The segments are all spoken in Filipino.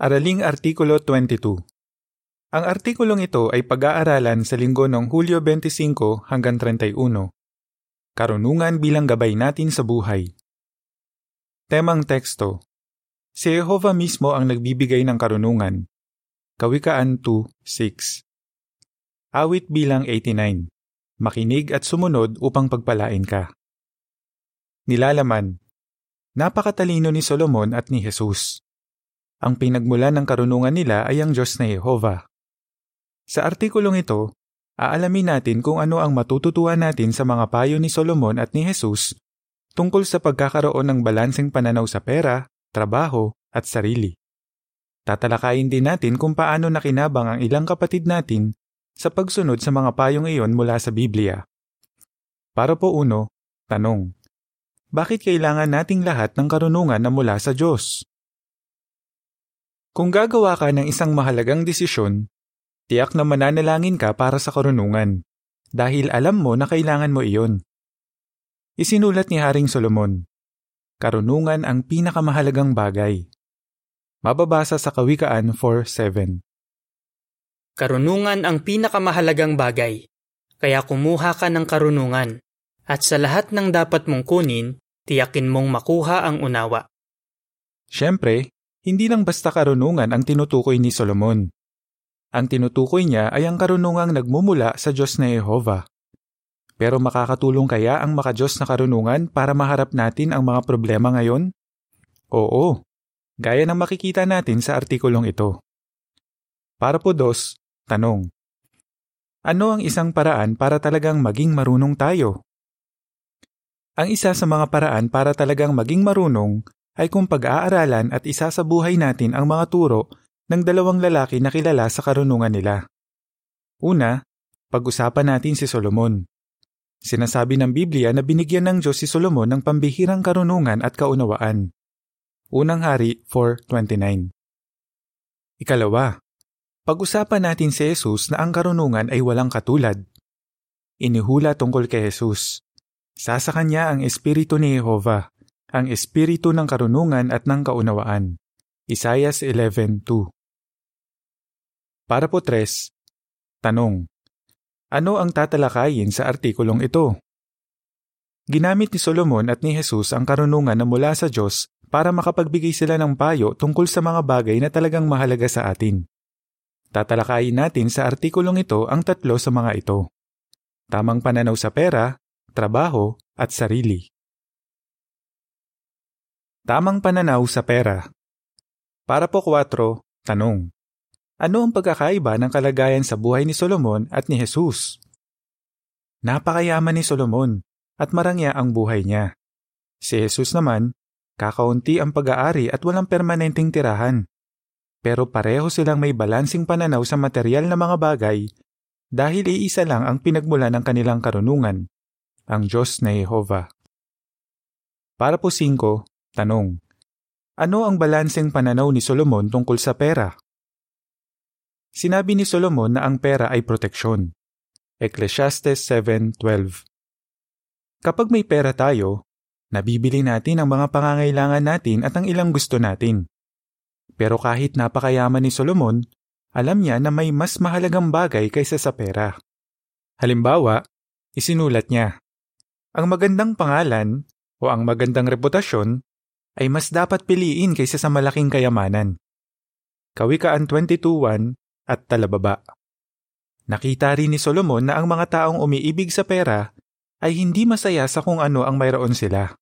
Araling Artikulo 22 Ang artikulong ito ay pag-aaralan sa linggo ng Hulyo 25 hanggang 31. Karunungan bilang gabay natin sa buhay. Temang teksto Si Jehovah mismo ang nagbibigay ng karunungan. Kawikaan 2.6 Awit bilang 89 Makinig at sumunod upang pagpalain ka. Nilalaman Napakatalino ni Solomon at ni Jesus. Ang pinagmulan ng karunungan nila ay ang Diyos na Yehova. Sa artikulong ito, aalamin natin kung ano ang matututuan natin sa mga payo ni Solomon at ni Jesus tungkol sa pagkakaroon ng balanseng pananaw sa pera, trabaho, at sarili. Tatalakayin din natin kung paano nakinabang ang ilang kapatid natin sa pagsunod sa mga payong iyon mula sa Biblia. Para po uno, tanong. Bakit kailangan nating lahat ng karunungan na mula sa Diyos? Kung gagawa ka ng isang mahalagang desisyon, tiyak na mananalangin ka para sa karunungan dahil alam mo na kailangan mo iyon. Isinulat ni Haring Solomon, Karunungan ang pinakamahalagang bagay. Mababasa sa Kawikaan 4.7 Karunungan ang pinakamahalagang bagay, kaya kumuha ka ng karunungan, at sa lahat ng dapat mong kunin, tiyakin mong makuha ang unawa. Siyempre, hindi lang basta karunungan ang tinutukoy ni Solomon. Ang tinutukoy niya ay ang karunungang nagmumula sa Diyos na Yehova. Pero makakatulong kaya ang makadiyos na karunungan para maharap natin ang mga problema ngayon? Oo, gaya ng makikita natin sa artikulong ito. Para po dos, tanong. Ano ang isang paraan para talagang maging marunong tayo? Ang isa sa mga paraan para talagang maging marunong ay kung pag-aaralan at isasabuhay natin ang mga turo ng dalawang lalaki na kilala sa karunungan nila. Una, pag-usapan natin si Solomon. Sinasabi ng Biblia na binigyan ng Diyos si Solomon ng pambihirang karunungan at kaunawaan. Unang Hari 4.29 Ikalawa, pag-usapan natin si Jesus na ang karunungan ay walang katulad. Inihula tungkol kay Jesus. Sa sa kanya ang Espiritu ni Jehovah ang espiritu ng karunungan at ng kaunawaan. Isayas 11.2 Para po tres, tanong. Ano ang tatalakayin sa artikulong ito? Ginamit ni Solomon at ni Jesus ang karunungan na mula sa Diyos para makapagbigay sila ng payo tungkol sa mga bagay na talagang mahalaga sa atin. Tatalakayin natin sa artikulong ito ang tatlo sa mga ito. Tamang pananaw sa pera, trabaho, at sarili. Tamang pananaw sa pera. Para po 4, tanong. Ano ang pagkakaiba ng kalagayan sa buhay ni Solomon at ni Jesus? Napakayaman ni Solomon at marangya ang buhay niya. Si Jesus naman, kakaunti ang pag-aari at walang permanenteng tirahan. Pero pareho silang may balansing pananaw sa material na mga bagay dahil iisa lang ang pinagmula ng kanilang karunungan, ang Diyos na Jehova. Para po 5, Tanong. Ano ang balanseng pananaw ni Solomon tungkol sa pera? Sinabi ni Solomon na ang pera ay proteksyon. Ecclesiastes 7.12 Kapag may pera tayo, nabibili natin ang mga pangangailangan natin at ang ilang gusto natin. Pero kahit napakayaman ni Solomon, alam niya na may mas mahalagang bagay kaysa sa pera. Halimbawa, isinulat niya, Ang magandang pangalan o ang magandang reputasyon ay mas dapat piliin kaysa sa malaking kayamanan. Kawikaan 22.1 at talababa. Nakita rin ni Solomon na ang mga taong umiibig sa pera ay hindi masaya sa kung ano ang mayroon sila.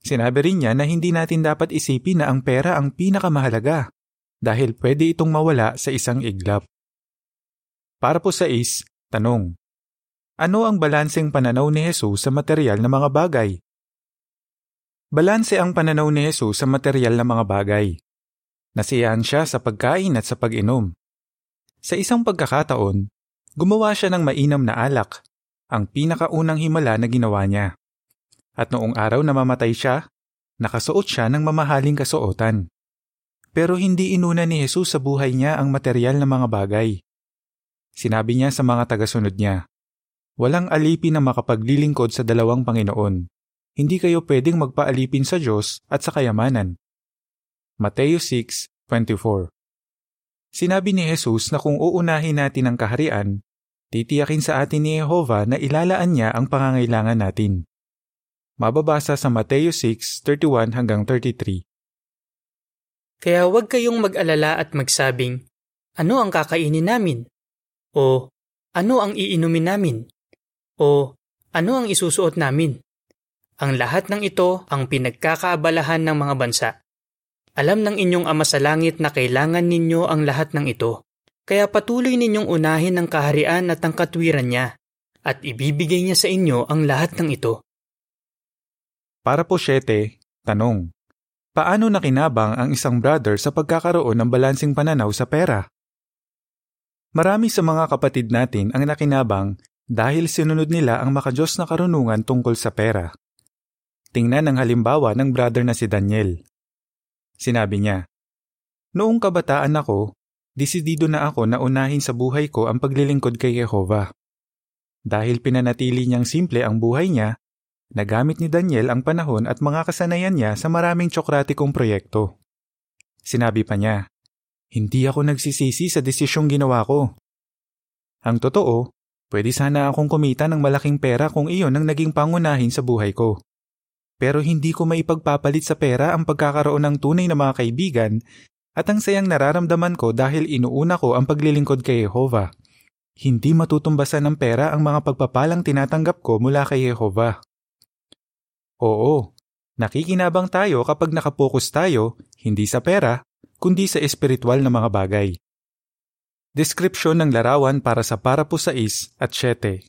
Sinabi rin niya na hindi natin dapat isipin na ang pera ang pinakamahalaga dahil pwede itong mawala sa isang iglap. Para po sa is, tanong. Ano ang balanseng pananaw ni Jesus sa material na mga bagay? Balanse ang pananaw ni Jesus sa material na mga bagay. Nasiyahan siya sa pagkain at sa pag-inom. Sa isang pagkakataon, gumawa siya ng mainam na alak, ang pinakaunang himala na ginawa niya. At noong araw na mamatay siya, nakasuot siya ng mamahaling kasuotan. Pero hindi inuna ni Jesus sa buhay niya ang material na mga bagay. Sinabi niya sa mga tagasunod niya, Walang alipin na makapaglilingkod sa dalawang Panginoon hindi kayo pwedeng magpaalipin sa Diyos at sa kayamanan. Mateo 6, 24. Sinabi ni Jesus na kung uunahin natin ang kaharian, titiyakin sa atin ni Jehova na ilalaan niya ang pangangailangan natin. Mababasa sa Mateo 6:31 hanggang 33. Kaya huwag kayong mag-alala at magsabing, ano ang kakainin namin? O ano ang iinumin namin? O ano ang isusuot namin? Ang lahat ng ito ang pinagkakaabalahan ng mga bansa. Alam ng inyong Ama sa Langit na kailangan ninyo ang lahat ng ito. Kaya patuloy ninyong unahin ang kaharian at ang katwiran niya, at ibibigay niya sa inyo ang lahat ng ito. Para po syete, tanong. Paano nakinabang ang isang brother sa pagkakaroon ng balansing pananaw sa pera? Marami sa mga kapatid natin ang nakinabang dahil sinunod nila ang makajos na karunungan tungkol sa pera. Tingnan ang halimbawa ng brother na si Daniel. Sinabi niya, Noong kabataan ako, desidido na ako na unahin sa buhay ko ang paglilingkod kay Jehova. Dahil pinanatili niyang simple ang buhay niya, nagamit ni Daniel ang panahon at mga kasanayan niya sa maraming tsokratikong proyekto. Sinabi pa niya, Hindi ako nagsisisi sa desisyong ginawa ko. Ang totoo, pwede sana akong kumita ng malaking pera kung iyon ang naging pangunahin sa buhay ko pero hindi ko maipagpapalit sa pera ang pagkakaroon ng tunay na mga kaibigan at ang sayang nararamdaman ko dahil inuuna ko ang paglilingkod kay Jehova. Hindi matutumbasan ng pera ang mga pagpapalang tinatanggap ko mula kay Jehova. Oo, nakikinabang tayo kapag nakapokus tayo hindi sa pera, kundi sa espiritual na mga bagay. Deskripsyon ng larawan para sa para po 6 at 7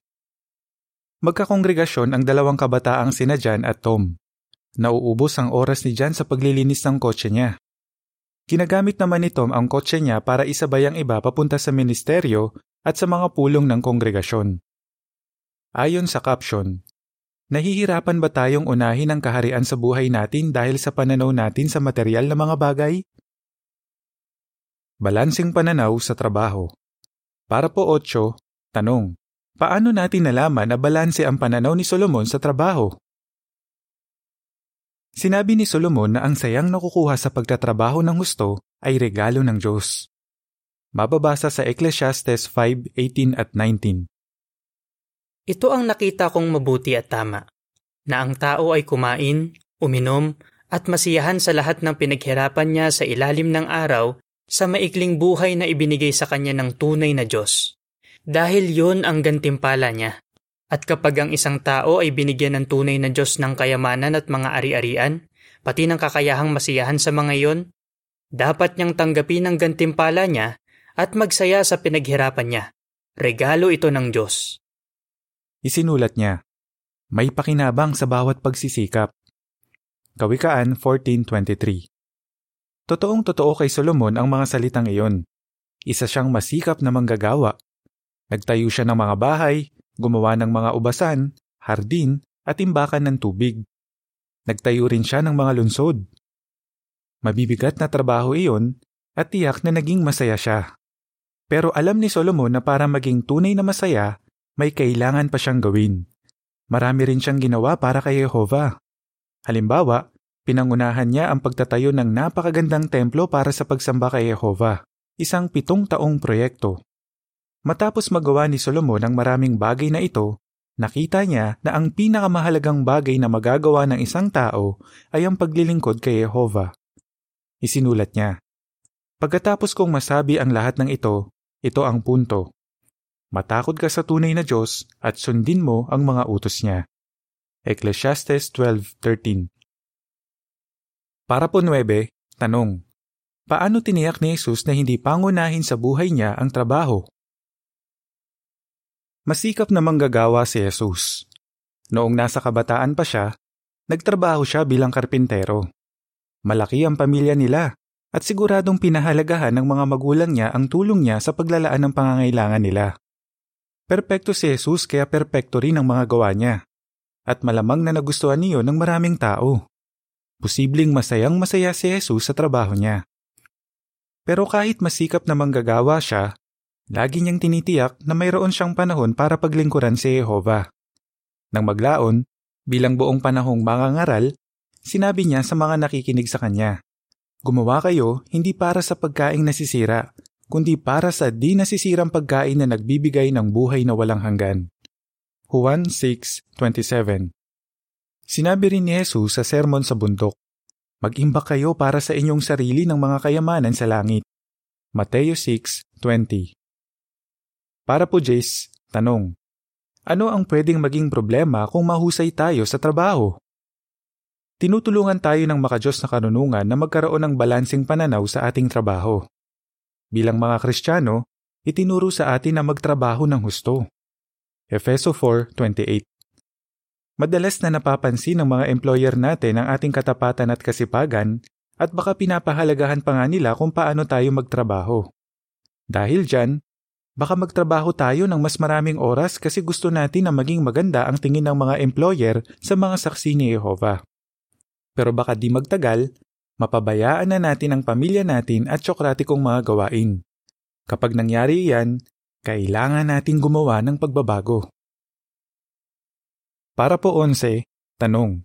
Magkakongregasyon ang dalawang kabataang sina Jan at Tom. Nauubos ang oras ni Jan sa paglilinis ng kotse niya. Ginagamit naman ni Tom ang kotse niya para isabay ang iba papunta sa ministeryo at sa mga pulong ng kongregasyon. Ayon sa caption, Nahihirapan ba tayong unahin ang kaharian sa buhay natin dahil sa pananaw natin sa material na mga bagay? Balansing pananaw sa trabaho. Para po 8, tanong, paano natin nalaman na balanse ang pananaw ni Solomon sa trabaho? Sinabi ni Solomon na ang sayang nakukuha sa pagtatrabaho ng husto ay regalo ng Diyos. Mababasa sa Ecclesiastes 5:18 at 19. Ito ang nakita kong mabuti at tama, na ang tao ay kumain, uminom, at masiyahan sa lahat ng pinaghirapan niya sa ilalim ng araw sa maikling buhay na ibinigay sa kanya ng tunay na Diyos. Dahil yon ang gantimpala niya. At kapag ang isang tao ay binigyan ng tunay na Diyos ng kayamanan at mga ari-arian, pati ng kakayahang masiyahan sa mga iyon, dapat niyang tanggapin ang gantimpala niya at magsaya sa pinaghirapan niya. Regalo ito ng Diyos. Isinulat niya, may pakinabang sa bawat pagsisikap. Kawikaan 14.23 Totoong totoo kay Solomon ang mga salitang iyon. Isa siyang masikap na manggagawa. Nagtayo siya ng mga bahay, gumawa ng mga ubasan, hardin, at imbakan ng tubig. Nagtayo rin siya ng mga lunsod. Mabibigat na trabaho iyon at tiyak na naging masaya siya. Pero alam ni Solomon na para maging tunay na masaya, may kailangan pa siyang gawin. Marami rin siyang ginawa para kay Jehova. Halimbawa, pinangunahan niya ang pagtatayo ng napakagandang templo para sa pagsamba kay Jehova, isang pitong taong proyekto. Matapos magawa ni Solomon ang maraming bagay na ito, nakita niya na ang pinakamahalagang bagay na magagawa ng isang tao ay ang paglilingkod kay Jehova. Isinulat niya, Pagkatapos kong masabi ang lahat ng ito, ito ang punto. Matakot ka sa tunay na Diyos at sundin mo ang mga utos niya. Ecclesiastes 12.13 Para po 9, tanong. Paano tiniyak ni Jesus na hindi pangunahin sa buhay niya ang trabaho? Masikap na manggagawa si Jesus. Noong nasa kabataan pa siya, nagtrabaho siya bilang karpintero. Malaki ang pamilya nila at siguradong pinahalagahan ng mga magulang niya ang tulong niya sa paglalaan ng pangangailangan nila. Perpekto si Jesus kaya perpekto rin ang mga gawa niya. At malamang na nagustuhan niyo ng maraming tao. Posibleng masayang masaya si Jesus sa trabaho niya. Pero kahit masikap na manggagawa siya, Lagi niyang tinitiyak na mayroon siyang panahon para paglingkuran si Jehova. Nang maglaon, bilang buong panahong mangangaral, sinabi niya sa mga nakikinig sa kanya, Gumawa kayo hindi para sa pagkaing nasisira, kundi para sa di nasisirang pagkain na nagbibigay ng buhay na walang hanggan. Juan 6.27 Sinabi rin ni Jesus sa sermon sa bundok, Mag-imbak kayo para sa inyong sarili ng mga kayamanan sa langit. Mateo 6.20 Para po Jace, tanong, ano ang pwedeng maging problema kung mahusay tayo sa trabaho? Tinutulungan tayo ng makajos na kanunungan na magkaroon ng balansing pananaw sa ating trabaho. Bilang mga Kristiyano, itinuro sa atin na magtrabaho ng husto. Efeso 4.28 Madalas na napapansin ng mga employer natin ang ating katapatan at kasipagan at baka pinapahalagahan pa nga nila kung paano tayo magtrabaho. Dahil dyan, baka magtrabaho tayo ng mas maraming oras kasi gusto natin na maging maganda ang tingin ng mga employer sa mga saksi ni Jehovah. Pero baka di magtagal, mapabayaan na natin ang pamilya natin at syokratikong mga gawain. Kapag nangyari iyan, kailangan natin gumawa ng pagbabago. Para po 11, tanong.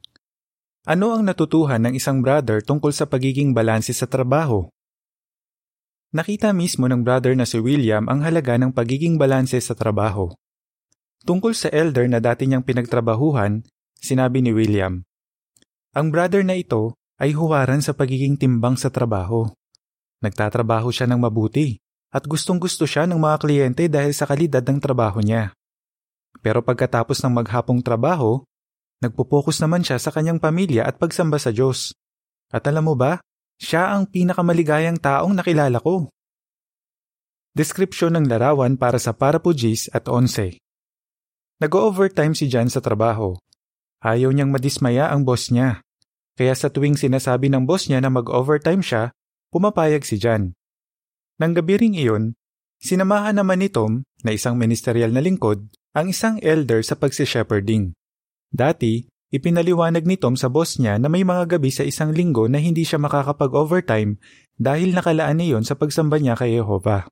Ano ang natutuhan ng isang brother tungkol sa pagiging balanse sa trabaho? Nakita mismo ng brother na si William ang halaga ng pagiging balanse sa trabaho. Tungkol sa elder na dati niyang pinagtrabahuhan, sinabi ni William, ang brother na ito ay huwaran sa pagiging timbang sa trabaho. Nagtatrabaho siya ng mabuti at gustong-gusto siya ng mga kliyente dahil sa kalidad ng trabaho niya. Pero pagkatapos ng maghapong trabaho, nagpo-focus naman siya sa kanyang pamilya at pagsamba sa Diyos. At alam mo ba, siya ang pinakamaligayang taong nakilala ko. Deskripsyon ng larawan para sa Parapugis at Onse. Nag-overtime si Jan sa trabaho. Ayaw niyang madismaya ang boss niya. Kaya sa tuwing sinasabi ng boss niya na mag-overtime siya, pumapayag si Jan. Nang gabi ring iyon, sinamahan naman ni Tom, na isang ministerial na lingkod, ang isang elder sa pagsishepherding. Dati, ipinaliwanag ni Tom sa boss niya na may mga gabi sa isang linggo na hindi siya makakapag-overtime dahil nakalaan niyon sa pagsamba niya kay Jehovah.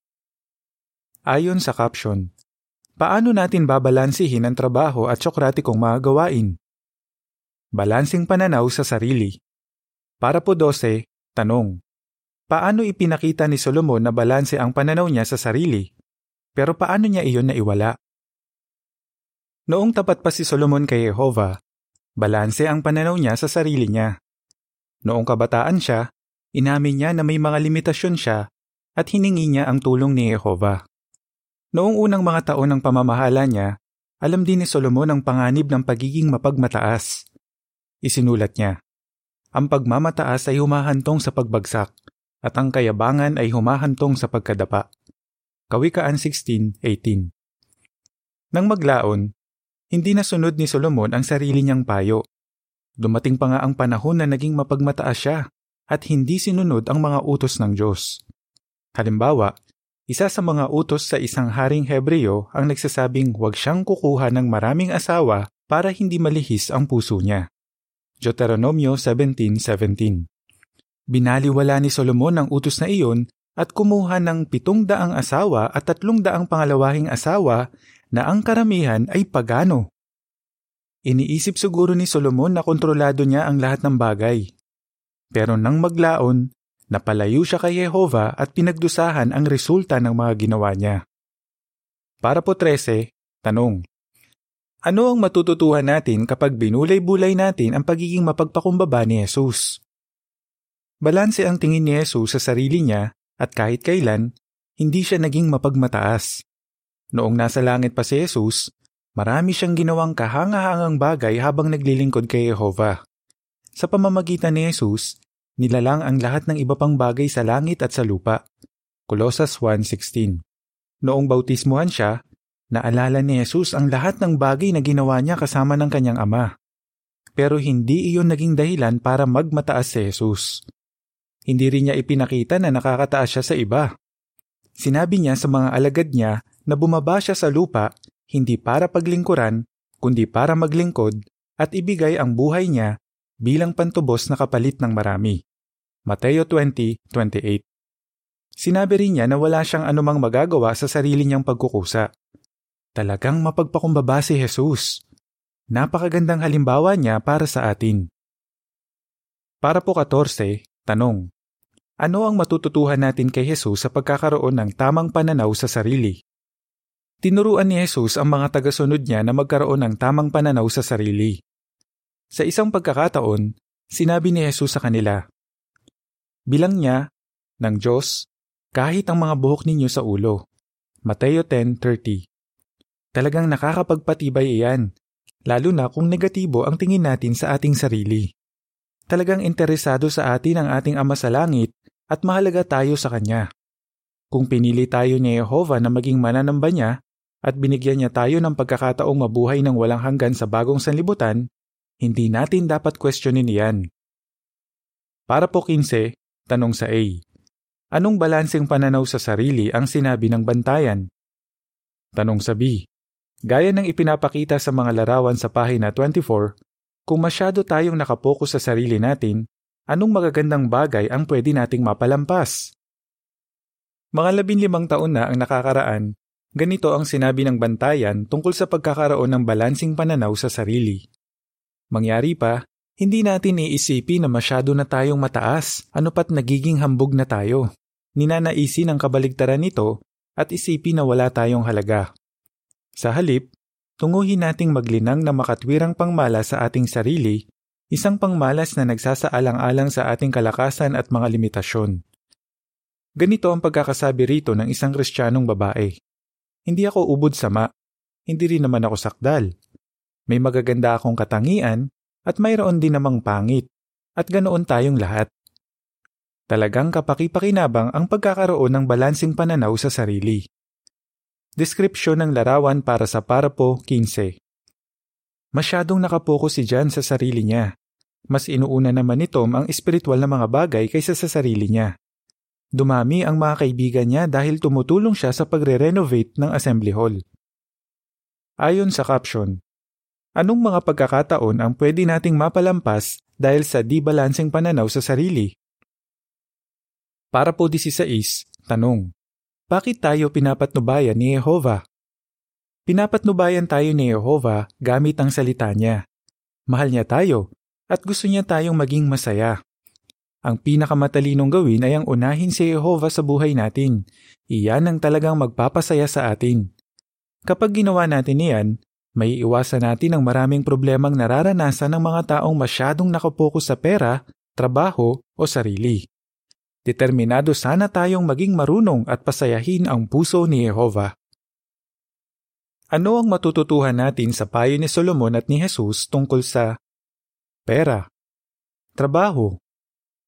Ayon sa caption, Paano natin babalansihin ang trabaho at syokratikong mga gawain? Balansing pananaw sa sarili. Para po 12, tanong. Paano ipinakita ni Solomon na balanse ang pananaw niya sa sarili? Pero paano niya iyon naiwala? Noong tapat pa si Solomon kay Jehovah, balanse ang pananaw niya sa sarili niya. Noong kabataan siya, inamin niya na may mga limitasyon siya at hiningi niya ang tulong ni Jehovah. Noong unang mga taon ng pamamahala niya, alam din ni Solomon ang panganib ng pagiging mapagmataas. Isinulat niya, Ang pagmamataas ay humahantong sa pagbagsak at ang kayabangan ay humahantong sa pagkadapa. Kawikaan 16.18 Nang maglaon, hindi nasunod ni Solomon ang sarili niyang payo. Dumating pa nga ang panahon na naging mapagmataas siya at hindi sinunod ang mga utos ng Diyos. Halimbawa, isa sa mga utos sa isang haring Hebreo ang nagsasabing huwag siyang kukuha ng maraming asawa para hindi malihis ang puso niya. Deuteronomio 17.17 Binaliwala ni Solomon ang utos na iyon at kumuha ng pitong daang asawa at tatlong daang pangalawahing asawa na ang karamihan ay pagano. Iniisip siguro ni Solomon na kontrolado niya ang lahat ng bagay. Pero nang maglaon, napalayo siya kay Jehova at pinagdusahan ang resulta ng mga ginawa niya. Para po 13, tanong. Ano ang matututuhan natin kapag binulay-bulay natin ang pagiging mapagpakumbaba ni Jesus? Balanse ang tingin ni Jesus sa sarili niya at kahit kailan, hindi siya naging mapagmataas. Noong nasa langit pa si Jesus, marami siyang ginawang kahangahangang bagay habang naglilingkod kay Jehovah. Sa pamamagitan ni Jesus, nilalang ang lahat ng iba pang bagay sa langit at sa lupa. Colossus 1.16 Noong bautismuhan siya, Naalala ni Jesus ang lahat ng bagay na ginawa niya kasama ng kanyang ama. Pero hindi iyon naging dahilan para magmataas si Jesus. Hindi rin niya ipinakita na nakakataas siya sa iba. Sinabi niya sa mga alagad niya na bumaba siya sa lupa hindi para paglingkuran, kundi para maglingkod at ibigay ang buhay niya bilang pantubos na kapalit ng marami. Mateo 20.28 Sinabi rin niya na wala siyang anumang magagawa sa sarili niyang pagkukusa. Talagang mapagpakumbaba si Jesus. Napakagandang halimbawa niya para sa atin. Para po 14, tanong. Ano ang matututuhan natin kay Jesus sa pagkakaroon ng tamang pananaw sa sarili? Tinuruan ni Jesus ang mga tagasunod niya na magkaroon ng tamang pananaw sa sarili. Sa isang pagkakataon, sinabi ni Jesus sa kanila, Bilang niya, ng Diyos, kahit ang mga buhok ninyo sa ulo. Mateo 10.30 Talagang nakakapagpatibay iyan, lalo na kung negatibo ang tingin natin sa ating sarili. Talagang interesado sa atin ang ating Ama sa Langit at mahalaga tayo sa Kanya. Kung pinili tayo ni Jehovah na maging mananamba niya at binigyan niya tayo ng pagkakataong mabuhay ng walang hanggan sa bagong sanlibutan, hindi natin dapat questionin iyan. Para po 15, tanong sa A. Anong balanseng pananaw sa sarili ang sinabi ng bantayan? Tanong sa B. Gaya ng ipinapakita sa mga larawan sa pahina 24, kung masyado tayong nakapokus sa sarili natin, anong magagandang bagay ang pwede nating mapalampas? Mga labinlimang taon na ang nakakaraan Ganito ang sinabi ng bantayan tungkol sa pagkakaroon ng balansing pananaw sa sarili. Mangyari pa, hindi natin iisipin na masyado na tayong mataas, ano pat nagiging hambog na tayo. Ninanaisin ang kabaligtaran nito at isipin na wala tayong halaga. Sa halip, tunguhin nating maglinang na makatwirang pangmalas sa ating sarili, isang pangmalas na nagsasaalang-alang sa ating kalakasan at mga limitasyon. Ganito ang pagkakasabi rito ng isang kristyanong babae. Hindi ako ubod sama. Hindi rin naman ako sakdal. May magaganda akong katangian at mayroon din namang pangit. At ganoon tayong lahat. Talagang kapakipakinabang ang pagkakaroon ng balansing pananaw sa sarili. Deskripsyon ng larawan para sa Parapo 15 Masyadong nakapokus si Jan sa sarili niya. Mas inuuna naman ni Tom ang espiritual na mga bagay kaysa sa sarili niya. Dumami ang mga kaibigan niya dahil tumutulong siya sa pagre-renovate ng assembly hall. Ayon sa caption, anong mga pagkakataon ang pwede nating mapalampas dahil sa di-balancing pananaw sa sarili? Para po 16, tanong, bakit tayo pinapatnubayan ni Jehovah? Pinapatnubayan tayo ni Jehovah gamit ang salita niya. Mahal niya tayo at gusto niya tayong maging masaya. Ang pinakamatalinong gawin ay ang unahin si Jehovah sa buhay natin. Iyan ang talagang magpapasaya sa atin. Kapag ginawa natin iyan, may iwasan natin ang maraming problemang nararanasan ng mga taong masyadong nakapokus sa pera, trabaho o sarili. Determinado sana tayong maging marunong at pasayahin ang puso ni Jehovah. Ano ang matututuhan natin sa payo ni Solomon at ni Jesus tungkol sa pera, trabaho,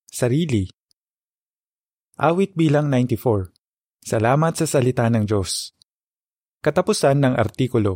sarili. Awit bilang 94. Salamat sa salita ng Diyos. Katapusan ng artikulo.